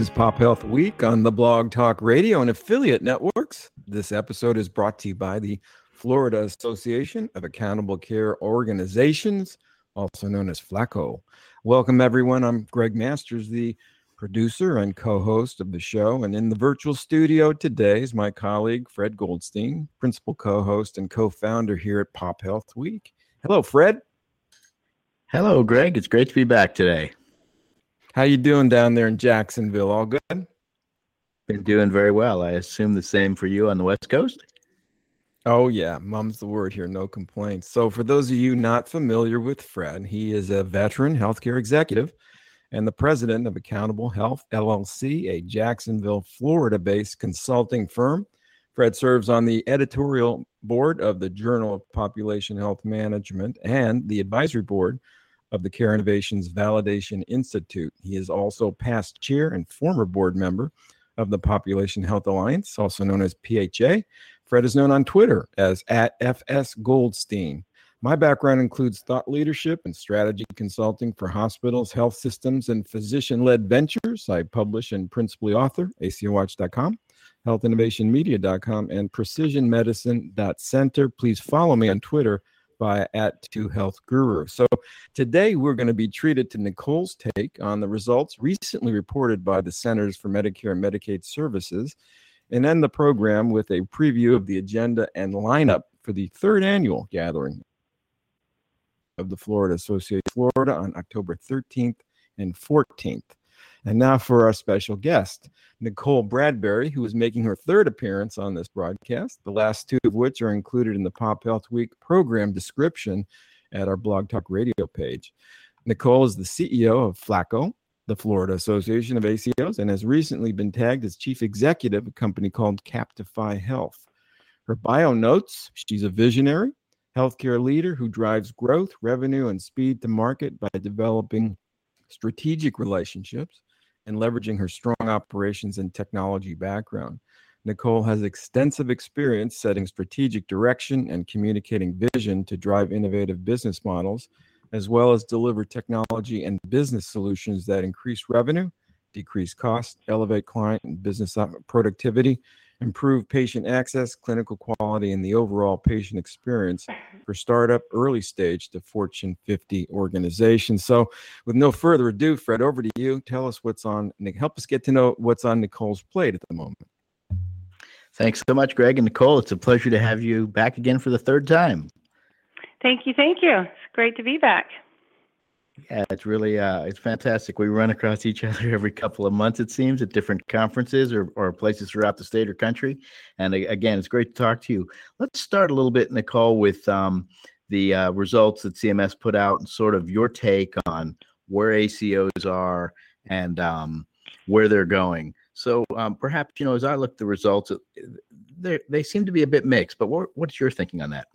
Is Pop Health Week on the Blog Talk Radio and affiliate networks. This episode is brought to you by the Florida Association of Accountable Care Organizations, also known as FLAACO. Welcome, everyone. I'm Greg Masters, the producer and co host of the show. And in the virtual studio today is my colleague, Fred Goldstein, principal co host and co founder here at Pop Health Week. Hello, Fred. Hello, Greg. It's great to be back today. How you doing down there in Jacksonville? All good? Been doing very well. I assume the same for you on the West Coast. Oh yeah, mum's the word here. No complaints. So for those of you not familiar with Fred, he is a veteran healthcare executive and the president of Accountable Health LLC, a Jacksonville, Florida-based consulting firm. Fred serves on the editorial board of the Journal of Population Health Management and the advisory board of the Care Innovations Validation Institute. He is also past chair and former board member of the Population Health Alliance, also known as PHA. Fred is known on Twitter as at FS Goldstein. My background includes thought leadership and strategy consulting for hospitals, health systems, and physician led ventures. I publish and principally author ACOWatch.com, healthinnovationmedia.com, and precisionmedicine.center. Please follow me on Twitter by at Two Health Guru. So today we're going to be treated to Nicole's take on the results recently reported by the Centers for Medicare and Medicaid Services, and end the program with a preview of the agenda and lineup for the third annual gathering of the Florida Association Florida on October 13th and 14th. And now for our special guest, Nicole Bradberry, who is making her third appearance on this broadcast, the last two of which are included in the Pop Health Week program description at our Blog Talk Radio page. Nicole is the CEO of FLAACO, the Florida Association of ACOs, and has recently been tagged as chief executive of a company called Captify Health. Her bio notes she's a visionary, healthcare leader who drives growth, revenue, and speed to market by developing strategic relationships and leveraging her strong operations and technology background. Nicole has extensive experience setting strategic direction and communicating vision to drive innovative business models, as well as deliver technology and business solutions that increase revenue, decrease cost, elevate client and business productivity, improve patient access, clinical quality, and the overall patient experience for startup, early stage to Fortune 50 organizations. So, with no further ado, Fred, over to you. Tell us what's on, help us get to know what's on Nicole's plate at the moment. Thanks so much, Greg and Nicole. It's a pleasure to have you back again for the third time. Thank you. Thank you. It's great to be back. Yeah, it's really uh, it's fantastic. We run across each other every couple of months, it seems, at different conferences or, or places throughout the state or country. And again, it's great to talk to you. Let's start a little bit, Nicole, with um, the uh, results that CMS put out and sort of your take on where ACOs are and um, where they're going. So um, perhaps you know, as I look at the results, they seem to be a bit mixed. But what, what's your thinking on that?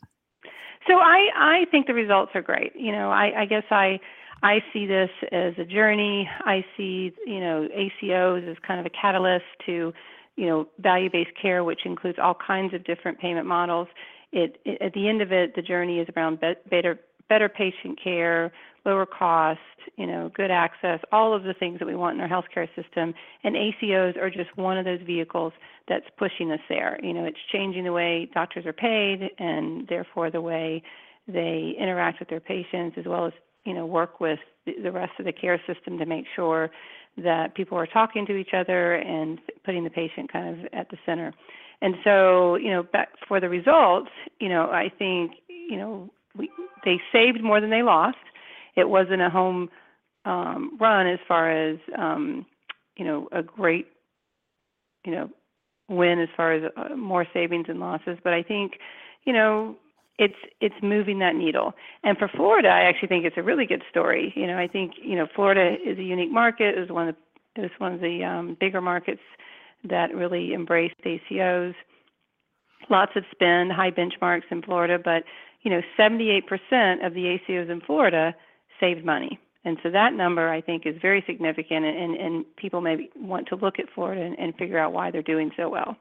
So I I think the results are great. You know, I I guess I I see this as a journey. I see, you know, ACOs as kind of a catalyst to, you know, value-based care, which includes all kinds of different payment models. It, it at the end of it, the journey is around better better patient care, lower cost, you know, good access, all of the things that we want in our healthcare system. And ACOs are just one of those vehicles that's pushing us there. You know, it's changing the way doctors are paid and therefore the way they interact with their patients as well as you know work with the rest of the care system to make sure that people are talking to each other and putting the patient kind of at the center. And so, you know, back for the results, you know, I think, you know, we, they saved more than they lost. It wasn't a home um, run as far as, um, you know, a great, you know, win as far as uh, more savings and losses. But I think, you know, it's it's moving that needle. And for Florida, I actually think it's a really good story. You know, I think you know Florida is a unique market. It was one of the, it was one of the um, bigger markets that really embraced ACOs. Lots of spend, high benchmarks in Florida, but you know, 78% of the ACOs in Florida saved money. And so that number, I think, is very significant, and, and people may want to look at Florida and, and figure out why they're doing so well.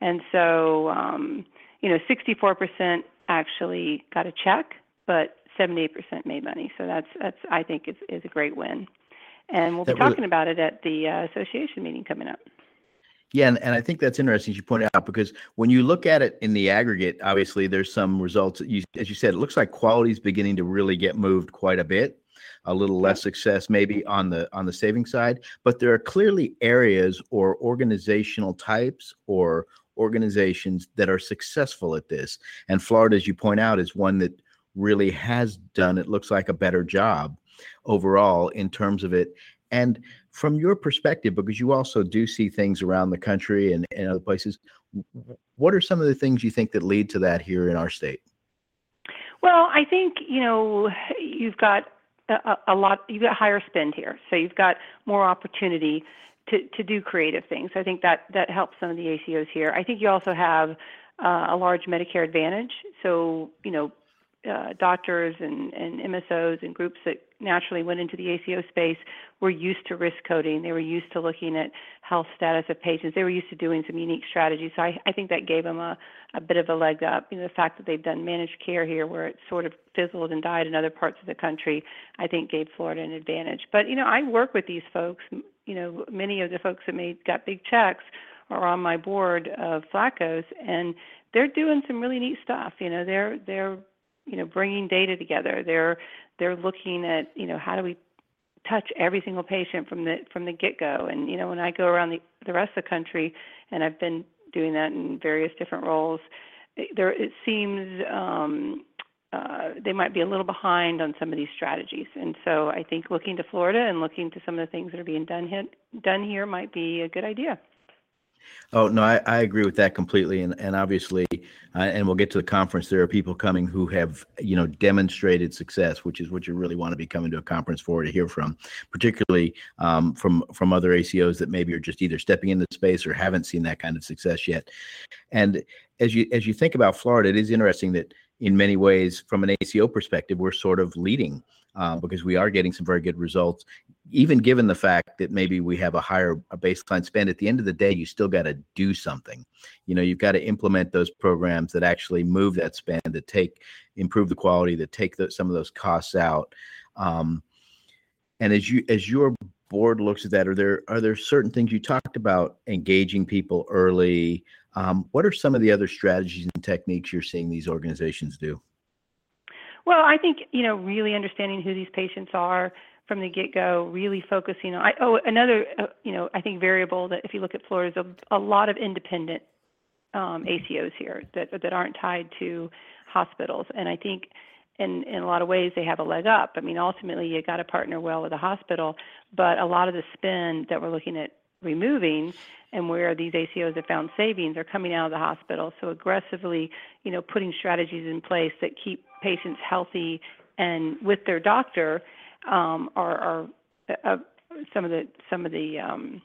And so, um, you know, 64% actually got a check, but 78% made money. So that's that's I think is is a great win. And we'll be That really- talking about it at the uh, association meeting coming up. Yeah, and, and I think that's interesting as you pointed out because when you look at it in the aggregate, obviously there's some results. You, as you said, it looks like quality is beginning to really get moved quite a bit. A little less success maybe on the on the saving side, but there are clearly areas or organizational types or organizations that are successful at this. And Florida, as you point out, is one that really has done. It looks like a better job overall in terms of it. And from your perspective, because you also do see things around the country and, and other places, what are some of the things you think that lead to that here in our state? Well, I think you know you've got a, a lot. You've got higher spend here, so you've got more opportunity to to do creative things. I think that that helps some of the ACOs here. I think you also have uh, a large Medicare Advantage, so you know uh, doctors and, and MSOs and groups that naturally went into the ACO space were used to risk coding. They were used to looking at health status of patients. They were used to doing some unique strategies. So I, I think that gave them a, a bit of a leg up. You know, the fact that they've done managed care here where it sort of fizzled and died in other parts of the country, I think gave Florida an advantage. But, you know, I work with these folks. You know, many of the folks that made got big checks are on my board of FLAACOs and they're doing some really neat stuff. You know, they're they're you know bringing data together they're they're looking at you know how do we touch every single patient from the from the get go and you know when i go around the the rest of the country and i've been doing that in various different roles there it seems um uh, they might be a little behind on some of these strategies, and so I think looking to Florida and looking to some of the things that are being done here, done here might be a good idea. Oh no, I, I agree with that completely, and and obviously, uh, and we'll get to the conference. There are people coming who have you know demonstrated success, which is what you really want to be coming to a conference for to hear from, particularly um, from from other ACOs that maybe are just either stepping into the space or haven't seen that kind of success yet. And as you as you think about Florida, it is interesting that in many ways, from an ACO perspective, we're sort of leading uh, because we are getting some very good results even given the fact that maybe we have a higher a baseline spend. At the end of the day you still got to do something. You know you've got to implement those programs that actually move that spend that take improve the quality that take the, some of those costs out. Um, and as you as your board looks at that are there are there certain things you talked about engaging people early um, what are some of the other strategies and techniques you're seeing these organizations do well i think you know really understanding who these patients are from the get-go, really focusing on. I, oh, another, uh, you know, I think variable that if you look at Florida is a, a lot of independent um, ACOs here that that aren't tied to hospitals, and I think. In, in a lot of ways, they have a leg up. I mean, ultimately, you got to partner well with the hospital, but a lot of the spend that we're looking at removing and where these ACOs have found savings are coming out of the hospital. So aggressively, you know, putting strategies in place that keep patients healthy and with their doctor um, are, are uh, some of the some of the um,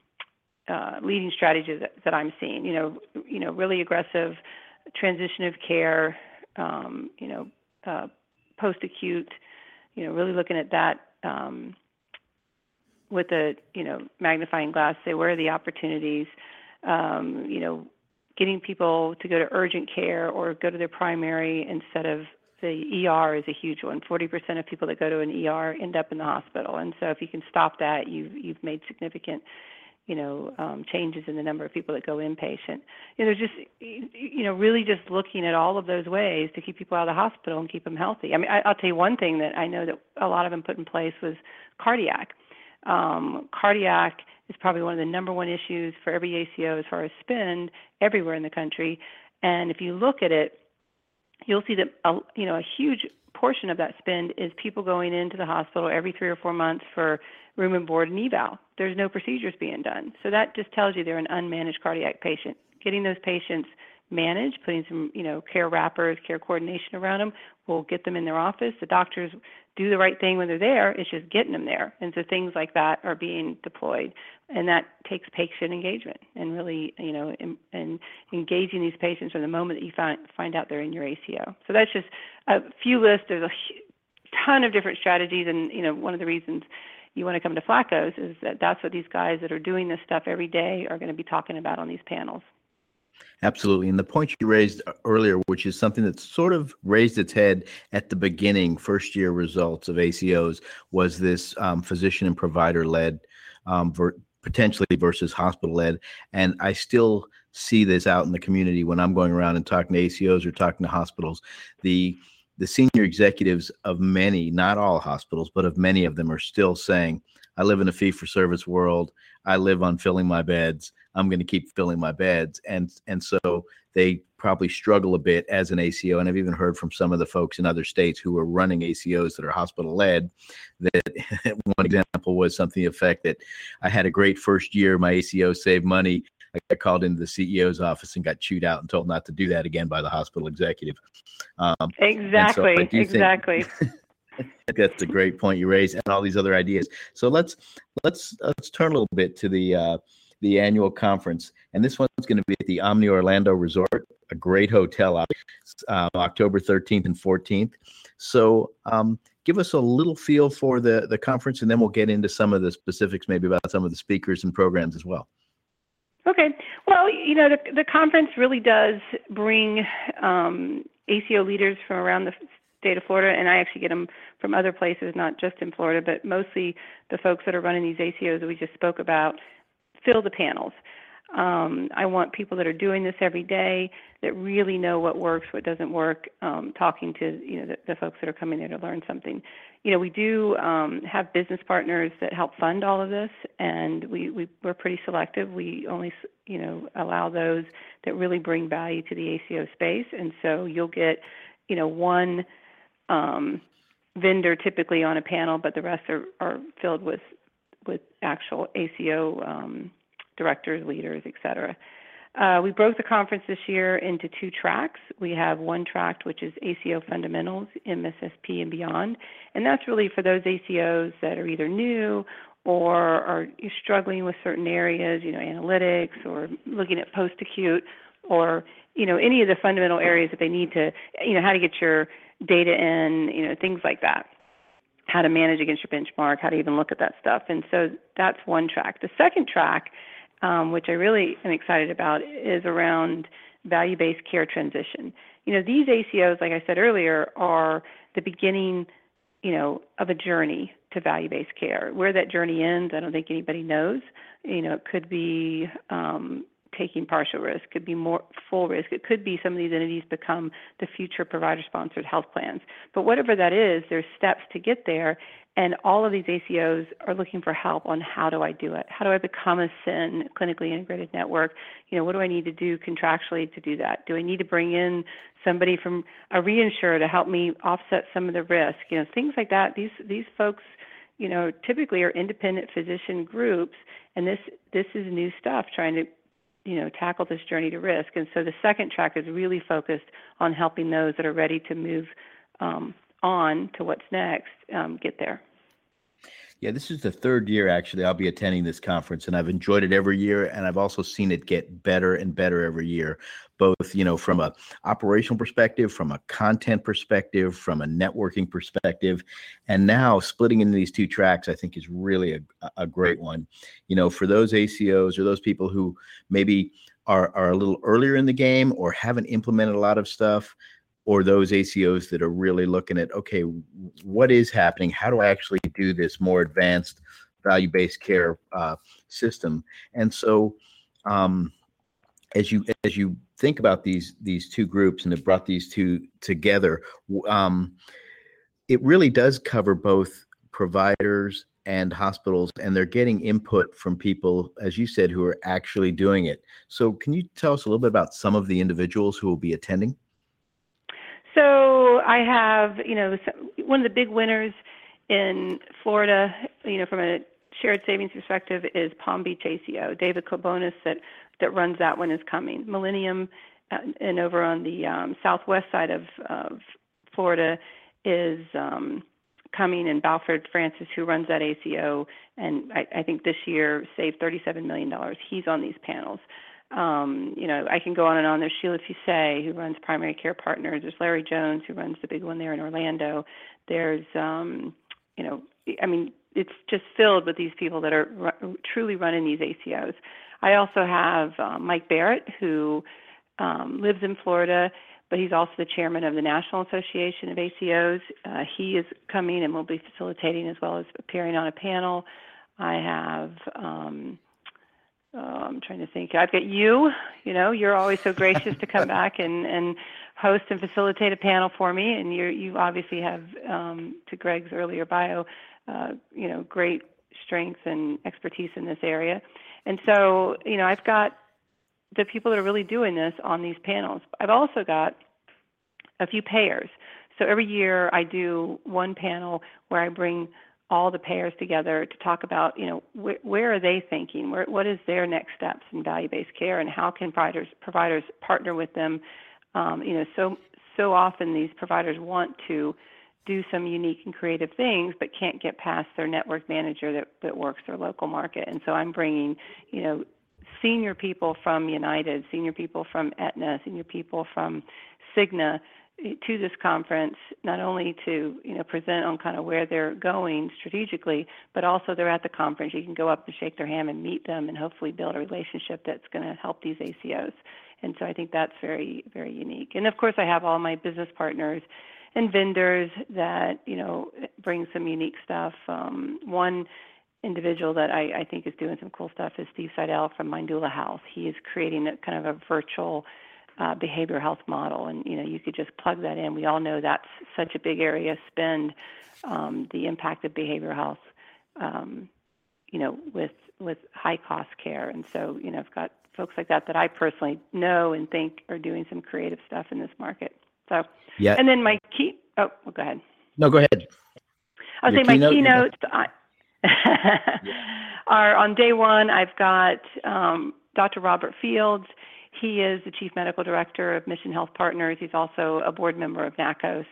uh, leading strategies that, that, I'm seeing. You know, you know, really aggressive transition of care. Um, you know, uh, post acute. You know, really looking at that um, with a you know magnifying glass. Say where are the opportunities. Um, you know, getting people to go to urgent care or go to their primary instead of the ER is a huge one. 40% of people that go to an ER end up in the hospital, and so if you can stop that, you've you've made significant, you know, um, changes in the number of people that go inpatient. You know, just you know, really just looking at all of those ways to keep people out of the hospital and keep them healthy. I mean, I, I'll tell you one thing that I know that a lot of them put in place was cardiac. Um, cardiac is probably one of the number one issues for every ACO as far as spend everywhere in the country. And if you look at it, you'll see that a, you know a huge portion of that spend is people going into the hospital every three or four months for room and board and eval. There's no procedures being done, so that just tells you they're an unmanaged cardiac patient. Getting those patients managed, putting some you know care wrappers, care coordination around them, We'll get them in their office. The doctors do the right thing when they're there. It's just getting them there, and so things like that are being deployed and that takes patient engagement and really, you know, and engaging these patients from the moment that you find find out they're in your ACO. So that's just a few lists. There's a ton of different strategies, and you know, one of the reasons you want to come to FLAACOs is that that's what these guys that are doing this stuff every day are going to be talking about on these panels. Absolutely. And the point you raised earlier, which is something that sort of raised its head at the beginning, first year results of ACOs, was this um, physician and provider led, um, ver- potentially versus hospital led. And I still see this out in the community when I'm going around and talking to ACOs or talking to hospitals. The the senior executives of many, not all hospitals, but of many of them are still saying, I live in a fee for service world. I live on filling my beds. I'm going to keep filling my beds. And and so they probably struggle a bit as an ACO. And I've even heard from some of the folks in other states who are running ACOs that are hospital led that one example was something the effect that I had a great first year. My ACO saved money. I got called into the CEO's office and got chewed out and told not to do that again by the hospital executive. Um, exactly. So exactly. That's a great point you raised, and all these other ideas. So let's let's let's turn a little bit to the uh, the annual conference, and this one's going to be at the Omni Orlando Resort, a great hotel uh, October 13th and 14th. So um, give us a little feel for the the conference, and then we'll get into some of the specifics, maybe about some of the speakers and programs as well. Okay. Well, you know, the the conference really does bring um, ACO leaders from around the state of Florida, and I actually get them from other places, not just in Florida, but mostly the folks that are running these ACOs that we just spoke about fill the panels. Um, I want people that are doing this every day that really know what works, what doesn't work. Um, talking to you know the, the, folks that are coming there to learn something. You know, we do um, have business partners that help fund all of this, and we, we we're pretty selective. We only you know allow those that really bring value to the ACO space, and so you'll get you know one um, vendor typically on a panel, but the rest are, are filled with with actual ACO um, directors, leaders, et cetera. Uh, we broke the conference this year into two tracks. We have one track which is ACO fundamentals, MSSP, and beyond, and that's really for those ACOs that are either new or are struggling with certain areas, you know, analytics or looking at post-acute or you know any of the fundamental areas that they need to, you know, how to get your data in, you know, things like that how to manage against your benchmark, how to even look at that stuff. And so that's one track. The second track, um, which I really am excited about, is around value based care transition. You know, these ACOs, like I said earlier, are the beginning, you know, of a journey to value based care. Where that journey ends, I don't think anybody knows. You know, it could be um, taking partial risk, could be more full risk. It could be some of these entities become the future provider sponsored health plans. But whatever that is, there's steps to get there. And all of these ACOs are looking for help on how do I do it? How do I become a CIN, clinically integrated network? You know, what do I need to do contractually to do that? Do I need to bring in somebody from a reinsurer to help me offset some of the risk? You know, things like that. These these folks, you know, typically are independent physician groups, and this this is new stuff trying to you know tackle this journey to risk. And so the second track is really focused on helping those that are ready to move um, on to what's next um, get there yeah, this is the third year actually I'll be attending this conference and I've enjoyed it every year and I've also seen it get better and better every year both, you know, from a operational perspective, from a content perspective, from a networking perspective. And now splitting into these two tracks I think is really a, a great one. You know, for those ACOs or those people who maybe are are a little earlier in the game or haven't implemented a lot of stuff, or those ACOs that are really looking at, okay, what is happening? How do I actually do this more advanced value based care uh, system? And so, um, as you as you think about these these two groups and have brought these two together, um, it really does cover both providers and hospitals, and they're getting input from people, as you said, who are actually doing it. So, can you tell us a little bit about some of the individuals who will be attending? So I have, you know, one of the big winners in Florida, you know, from a shared savings perspective is Palm Beach ACO. David Kobonis that that runs that one is coming. Millennium uh, and over on the um, southwest side of, of Florida is um, coming, and Balford Francis, who runs that ACO, and I, I think this year saved $37 million. He's on these panels. Um, you know, I can go on and on. There's Sheila Fusay, who runs Primary Care Partners. There's Larry Jones, who runs the big one there in Orlando. There's, um, you know, I mean, it's just filled with these people that are r- truly running these ACOs. I also have um, Mike Barrett, who um, lives in Florida, but he's also the chairman of the National Association of ACOs. Uh, he is coming and will be facilitating as well as appearing on a panel. I have. Um, uh, I'm trying to think. I've got you. You know, you're always so gracious to come back and and host and facilitate a panel for me. And you you obviously have, um, to Greg's earlier bio, uh, you know, great strength and expertise in this area. And so, you know, I've got the people that are really doing this on these panels. I've also got a few payers. So every year I do one panel where I bring all the payers together to talk about, you know, wh- where are they thinking? Where, what is their next steps in value-based care, and how can providers providers partner with them? Um, you know, so so often these providers want to do some unique and creative things, but can't get past their network manager that, that works their local market. And so I'm bringing, you know, senior people from United, senior people from Aetna, senior people from Cigna to this conference, not only to you know present on kind of where they're going strategically, but also they're at the conference. You can go up and shake their hand and meet them, and hopefully build a relationship that's going to help these ACOs. And so I think that's very very unique. And of course, I have all my business partners and vendors that you know bring some unique stuff. Um, one individual that I, I think is doing some cool stuff is Steve Sidel from Mindoula Health. He is creating a kind of a virtual uh, behavioral health model, and you know you could just plug that in. We all know that's such a big area. Spend um, the impact of behavioral health, um, you know, with with high cost care, and so you know I've got folks like that that I personally know and think are doing some creative stuff in this market. So yeah, and then my key. Oh, well, go ahead. No, go ahead. I'll Your say my keynotes I, are on day one. I've got um, Dr. Robert Fields. He is the Chief Medical Director of Mission Health Partners. He's also a board member of NAACOS.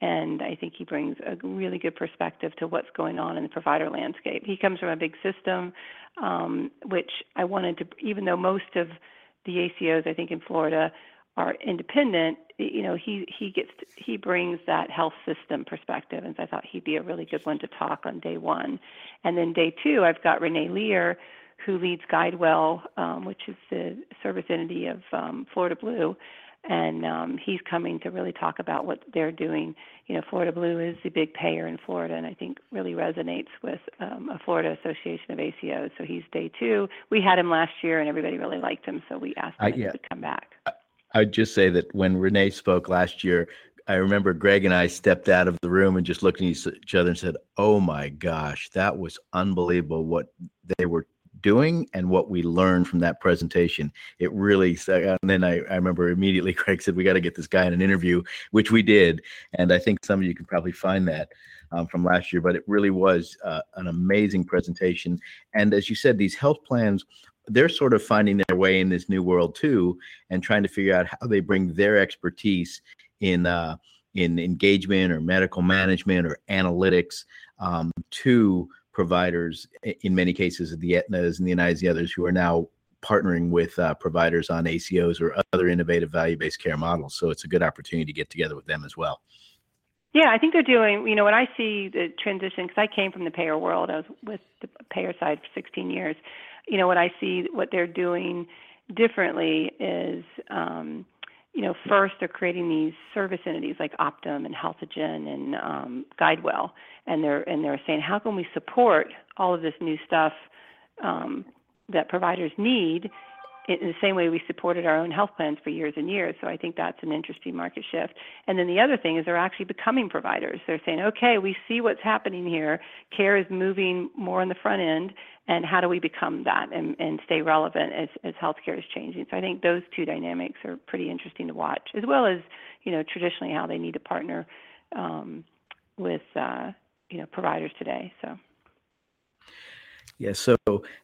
And I think he brings a really good perspective to what's going on in the provider landscape. He comes from a big system, um, which I wanted to, even though most of the ACOs, I think, in Florida are independent, you know, he he gets to, he brings that health system perspective, and so I thought he'd be a really good one to talk on day one. And then day two, I've got Rene Lerer, who leads GuideWell, um, which is the service entity of um, Florida Blue. And um, he's coming to really talk about what they're doing. You know, Florida Blue is the big payer in Florida, and I think really resonates with um, a Florida Association of ACOs. So he's day two. We had him last year, and everybody really liked him, so we asked him uh, yeah. to come back. I'd just say that when Rene spoke last year, I remember Greg and I stepped out of the room and just looked at each other and said, "Oh my gosh, that was unbelievable! What they were doing and what we learned from that presentation. It really, and then I, I remember immediately Craig said, we got to get this guy in an interview, which we did. And I think some of you can probably find that um, from last year, but it really was uh, an amazing presentation. And as you said, these health plans, they're sort of finding their way in this new world too, and trying to figure out how they bring their expertise in, uh, in engagement or medical management or analytics um, to providers, in many cases, of the Aetnas and the Uniteds, the others who are now partnering with uh, providers on ACOs or other innovative value-based care models. So it's a good opportunity to get together with them as well. Yeah, I think they're doing, you know, when I see the transition, because I came from the payer world, I was with the payer side for 16 years. You know, what I see what they're doing differently is, um, you know, first they're creating these service entities like Optum and Healthagen and um, GuideWell, and they're and they're saying how can we support all of this new stuff um, that providers need in the same way we supported our own health plans for years and years. So I think that's an interesting market shift. And then the other thing is they're actually becoming providers. They're saying, okay, we see what's happening here. Care is moving more on the front end, and how do we become that and, and stay relevant as, as healthcare is changing? So I think those two dynamics are pretty interesting to watch, as well as you know traditionally how they need to partner um, with uh, you know providers today. So. Yeah. So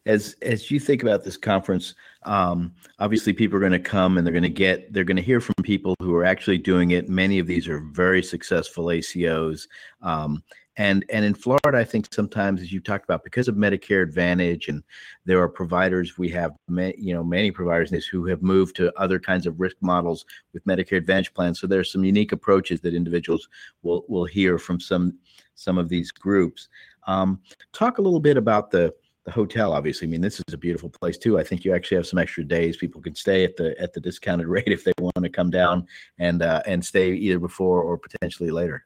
as as you think about this conference, um, obviously people are going to come and they're going to get they're going to hear from people who are actually doing it. Many of these are very successful ACOs. Um, and and in Florida, I think sometimes, as you talked about, because of Medicare Advantage, and there are providers we have, you know, many providers this who have moved to other kinds of risk models with Medicare Advantage plans. So there's some unique approaches that individuals will will hear from some some of these groups. Um, talk a little bit about the the hotel. Obviously, I mean this is a beautiful place too. I think you actually have some extra days. People can stay at the at the discounted rate if they want to come down and uh, and stay either before or potentially later.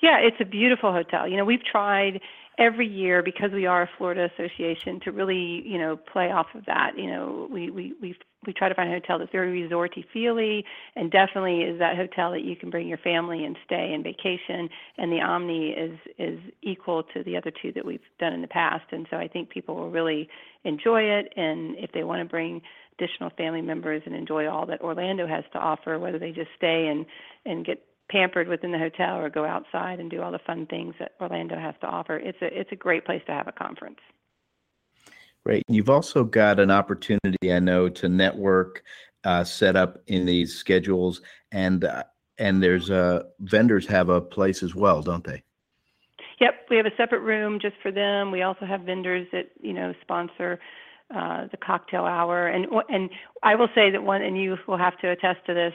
Yeah, it's a beautiful hotel. You know, we've tried every year because we are a Florida association to really, you know, play off of that. You know, we we we we try to find a hotel that's very resorty feely and definitely is that hotel that you can bring your family and stay and vacation and the Omni is is equal to the other two that we've done in the past and so I think people will really enjoy it and if they want to bring additional family members and enjoy all that Orlando has to offer whether they just stay and and get pampered within the hotel or go outside and do all the fun things that Orlando has to offer. It's a it's a great place to have a conference. Great. You've also got an opportunity, I know, to network, uh, set up in these schedules, and uh, and there's uh, vendors have a place as well, don't they? Yep, we have a separate room just for them. We also have vendors that you know sponsor uh, the cocktail hour, and and I will say that one, and you will have to attest to this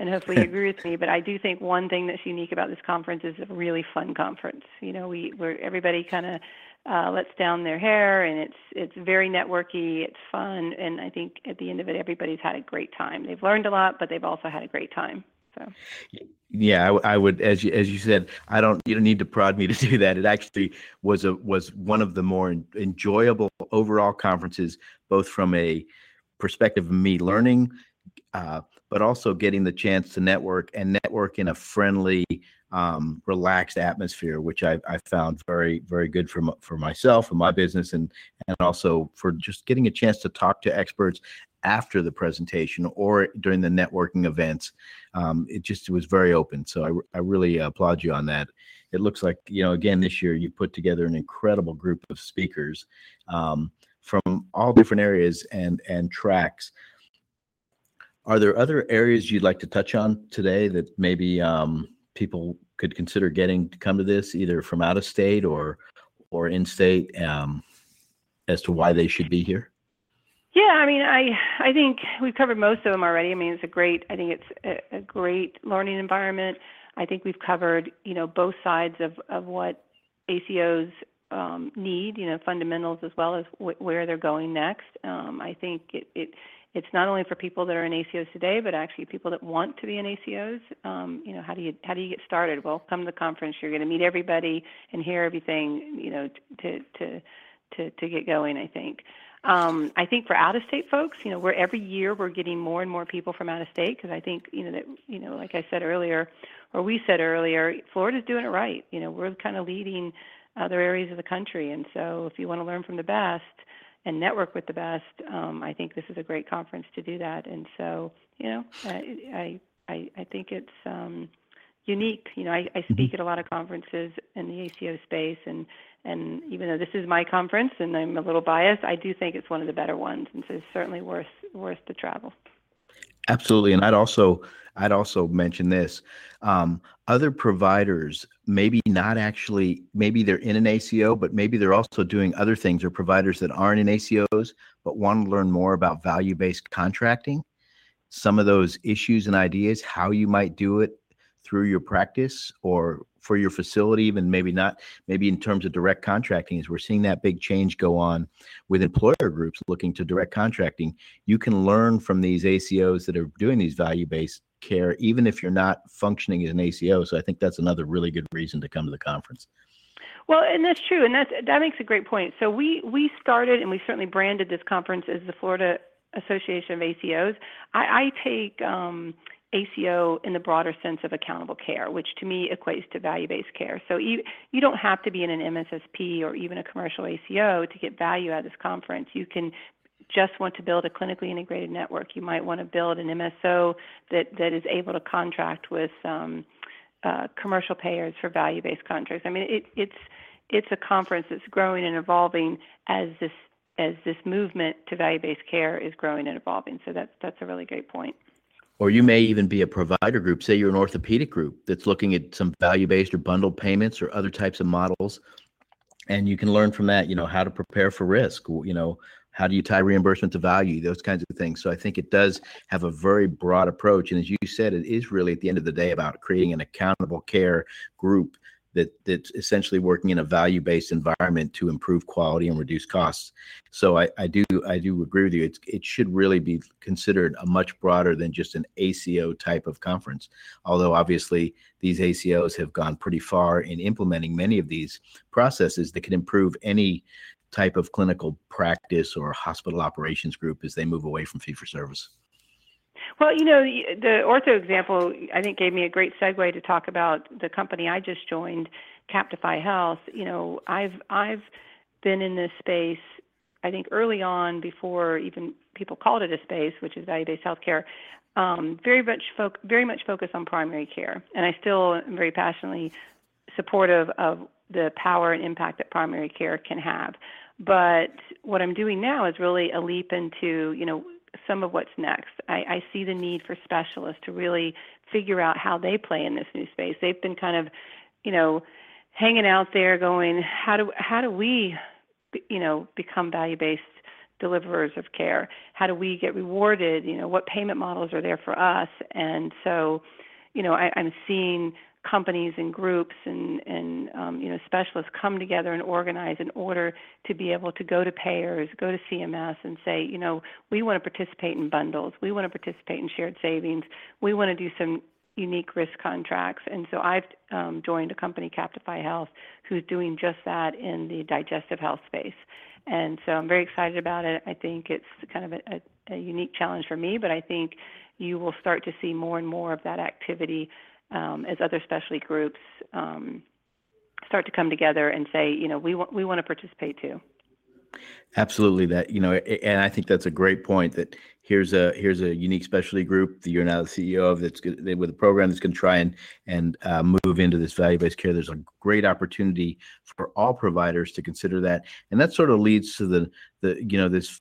and hopefully you agree with me. But I do think one thing that's unique about this conference is a really fun conference. You know, we where everybody kind of uh, lets down their hair, and it's it's very networky. It's fun, and I think at the end of it, everybody's had a great time. They've learned a lot, but they've also had a great time. So. Yeah, I, I, would, as you as you said, I don't. You don't need to prod me to do that. It actually was a was one of the more enjoyable overall conferences, both from a perspective of me learning uh, but also getting the chance to network and network in a friendly, um, relaxed atmosphere, which I, I found very, very good for, for myself and my business, and and also for just getting a chance to talk to experts after the presentation or during the networking events. Um, it just it was very open. So I, I really applaud you on that. It looks like you know again this year you put together an incredible group of speakers um, from all different areas and and tracks. Are there other areas you'd like to touch on today that maybe um, people could consider getting to come to this, either from out of state or or in state, um, as to why they should be here? Yeah, I mean, I I think we've covered most of them already. I mean, it's a great. I think it's a, a great learning environment. I think we've covered, you know, both sides of of what ACOs um, need, you know, fundamentals as well as wh- where they're going next. Um, I think it, it it's not only for people that are in ACOs today, but actually people that want to be in ACOs. Um, you know, how do you how do you get started? Well, come to the conference. You're going to meet everybody and hear everything. You know, to to to to get going. I think. Um, I think for out-of-state folks, you know, we're every year we're getting more and more people from out of state because I think, you know, that you know, like I said earlier, or we said earlier, Florida's doing it right. You know, we're kind of leading other areas of the country, and so if you want to learn from the best, and network with the best, um, I think this is a great conference to do that. And so, you know, I I I think it's um, unique. You know, I, I speak mm-hmm. at a lot of conferences in the ACO space, and and even though this is my conference and I'm a little biased, I do think it's one of the better ones, and so it's certainly worth worth the travel. Absolutely, and I'd also I'd also mention this. Um, other providers, maybe not actually, maybe they're in an ACO, but maybe they're also doing other things or providers that aren't in ACOs, but want to learn more about value based contracting. Some of those issues and ideas, how you might do it through your practice or for your facility, even maybe not, maybe in terms of direct contracting, as we're seeing that big change go on with employer groups looking to direct contracting. You can learn from these ACOs that are doing these value based care, even if you're not functioning as an ACO. So I think that's another really good reason to come to the conference. Well, and that's true, and that's that makes a great point. So we we started, and we certainly branded this conference as the Florida Association of ACOs. I, I take um, ACO in the broader sense of accountable care, which to me equates to value-based care. So you, you don't have to be in an MSSP or even a commercial ACO to get value out of this conference. You can just want to build a clinically integrated network. You might want to build an MSO that, that is able to contract with um, uh, commercial payers for value-based contracts. I mean, it, it's it's a conference that's growing and evolving as this as this movement to value-based care is growing and evolving. So that's that's a really great point. Or you may even be a provider group. Say you're an orthopedic group that's looking at some value-based or bundled payments or other types of models, and you can learn from that. You know how to prepare for risk. You know how do you tie reimbursement to value? Those kinds of things. So I think it does have a very broad approach. And as you said, it is really at the end of the day about creating an accountable care group that that's essentially working in a value-based environment to improve quality and reduce costs. So I, I do I do agree with you. It's it should really be considered a much broader than just an ACO type of conference. Although obviously these ACOs have gone pretty far in implementing many of these processes that can improve any type of clinical practice or hospital operations group as they move away from fee for service. Well, you know, the ortho example I think gave me a great segue to talk about the company I just joined, Captify Health. You know, I've I've been in this space I think early on before even people called it a space, which is value-based healthcare, um, very much fo- very much focused on primary care, and I still am very passionately supportive of the power and impact that primary care can have. But what I'm doing now is really a leap into, you know, some of what's next. I, I see the need for specialists to really figure out how they play in this new space. They've been kind of, you know, hanging out there going, how do how do we, you know, become value-based deliverers of care? How do we get rewarded? You know, what payment models are there for us? And so, you know, I, I'm seeing companies and groups and, and um, you know specialists come together and organize in order to be able to go to payers, go to CMS, and say, you know, we want to participate in bundles, we want to participate in shared savings, we want to do some unique risk contracts. And so I've um, joined a company, Captify Health, who's doing just that in the digestive health space. And so I'm very excited about it. I think it's kind of a, a, a unique challenge for me, but I think you will start to see more and more of that activity um, as other specialty groups um, start to come together and say, you know, we want we want to participate too. Absolutely, that you know, and I think that's a great point. That here's a here's a unique specialty group that you're now the CEO of. That's good, with a program that's going to try and and uh, move into this value based care. There's a great opportunity for all providers to consider that, and that sort of leads to the the you know this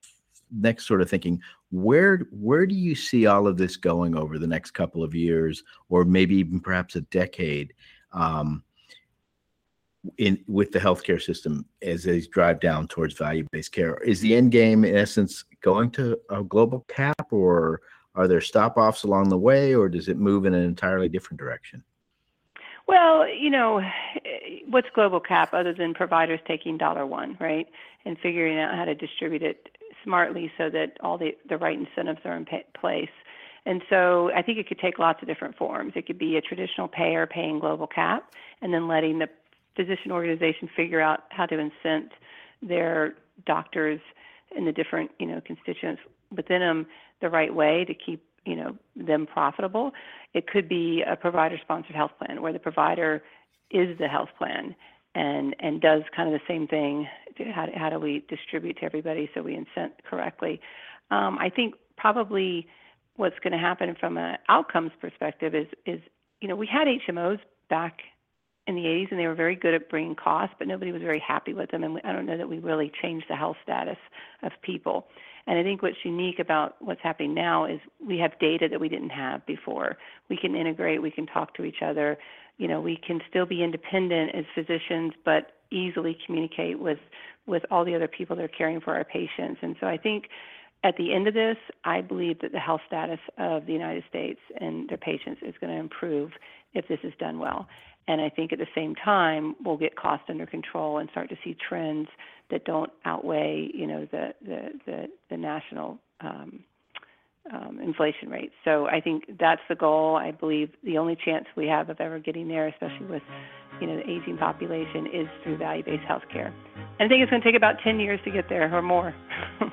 next sort of thinking where where do you see all of this going over the next couple of years or maybe even perhaps a decade um, in with the healthcare system as they drive down towards value-based care is the end game in essence going to a global cap or are there stop-offs along the way or does it move in an entirely different direction well, you know, what's global cap other than providers taking dollar one, right? And figuring out how to distribute it smartly so that all the, the right incentives are in place. And so I think it could take lots of different forms. It could be a traditional payer paying global cap and then letting the physician organization figure out how to incent their doctors and the different, you know, constituents within them the right way to keep, you know, them profitable. It could be a provider sponsored health plan where the provider is the health plan and and does kind of the same thing. How, how do we distribute to everybody so we incent correctly? Um, I think probably what's going to happen from an outcomes perspective is is you know we had HMOs back in the 80s and they were very good at bringing costs, but nobody was very happy with them. And I don't know that we really changed the health status of people. And I think what's unique about what's happening now is we have data that we didn't have before. We can integrate, we can talk to each other, you know, we can still be independent as physicians, but easily communicate with with all the other people that are caring for our patients. And so I think at the end of this, I believe that the health status of the United States and their patients is going to improve if this is done well. And I think at the same time, we'll get cost under control and start to see trends that don't outweigh, you know, the the the, the national um, um, inflation rates. So I think that's the goal. I believe the only chance we have of ever getting there, especially with you know the aging population, is through value-based healthcare. And I think it's going to take about 10 years to get there or more.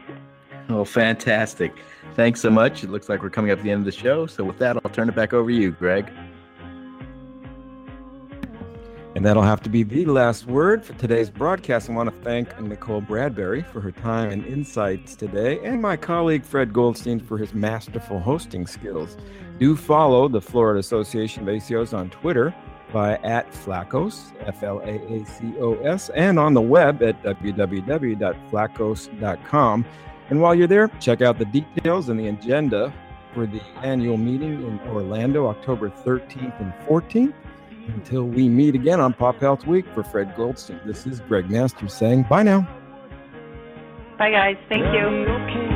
oh, fantastic! Thanks so much. It looks like we're coming up to the end of the show. So with that, I'll turn it back over to you, Greg. And that'll have to be the last word for today's broadcast. I want to thank Nicole Bradberry for her time and insights today, and my colleague Fred Goldstein for his masterful hosting skills. Do follow the Florida Association of ACOs on Twitter by at FLAACOs, F L A A C O S, and on the web at www.flaacos.com. And while you're there, check out the details and the agenda for the annual meeting in Orlando, October 13th and 14th. Until we meet again on Pop Health Week for Fred Goldstein, this is Greg Masters saying bye now. Bye, guys. Thank you.